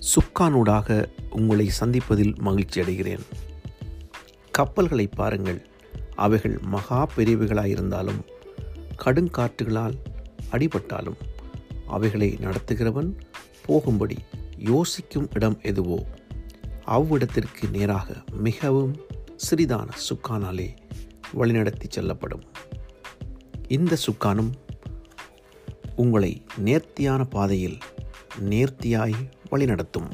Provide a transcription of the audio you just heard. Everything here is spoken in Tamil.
சுக்கானூடாக உங்களை சந்திப்பதில் மகிழ்ச்சி அடைகிறேன். கப்பல்களை பாருங்கள். அவைகள் மகா பெரியவைகளாயிருந்தாலும் கடுங்காற்றுகளால் அடிபட்டாலும் அவைகளை நடத்துகிறவன் போகும்படி யோசிக்கும் இடம் எதுவோ அவ்விடத்திற்கு நேராக மிகவும் சிறிதான சுக்கானாலே வழிநடத்தி செல்லப்படும். இந்த சுக்கானும் உங்களை நேர்த்தியான பாதையில் நேர்த்தியாய் வழிநடத்தும்.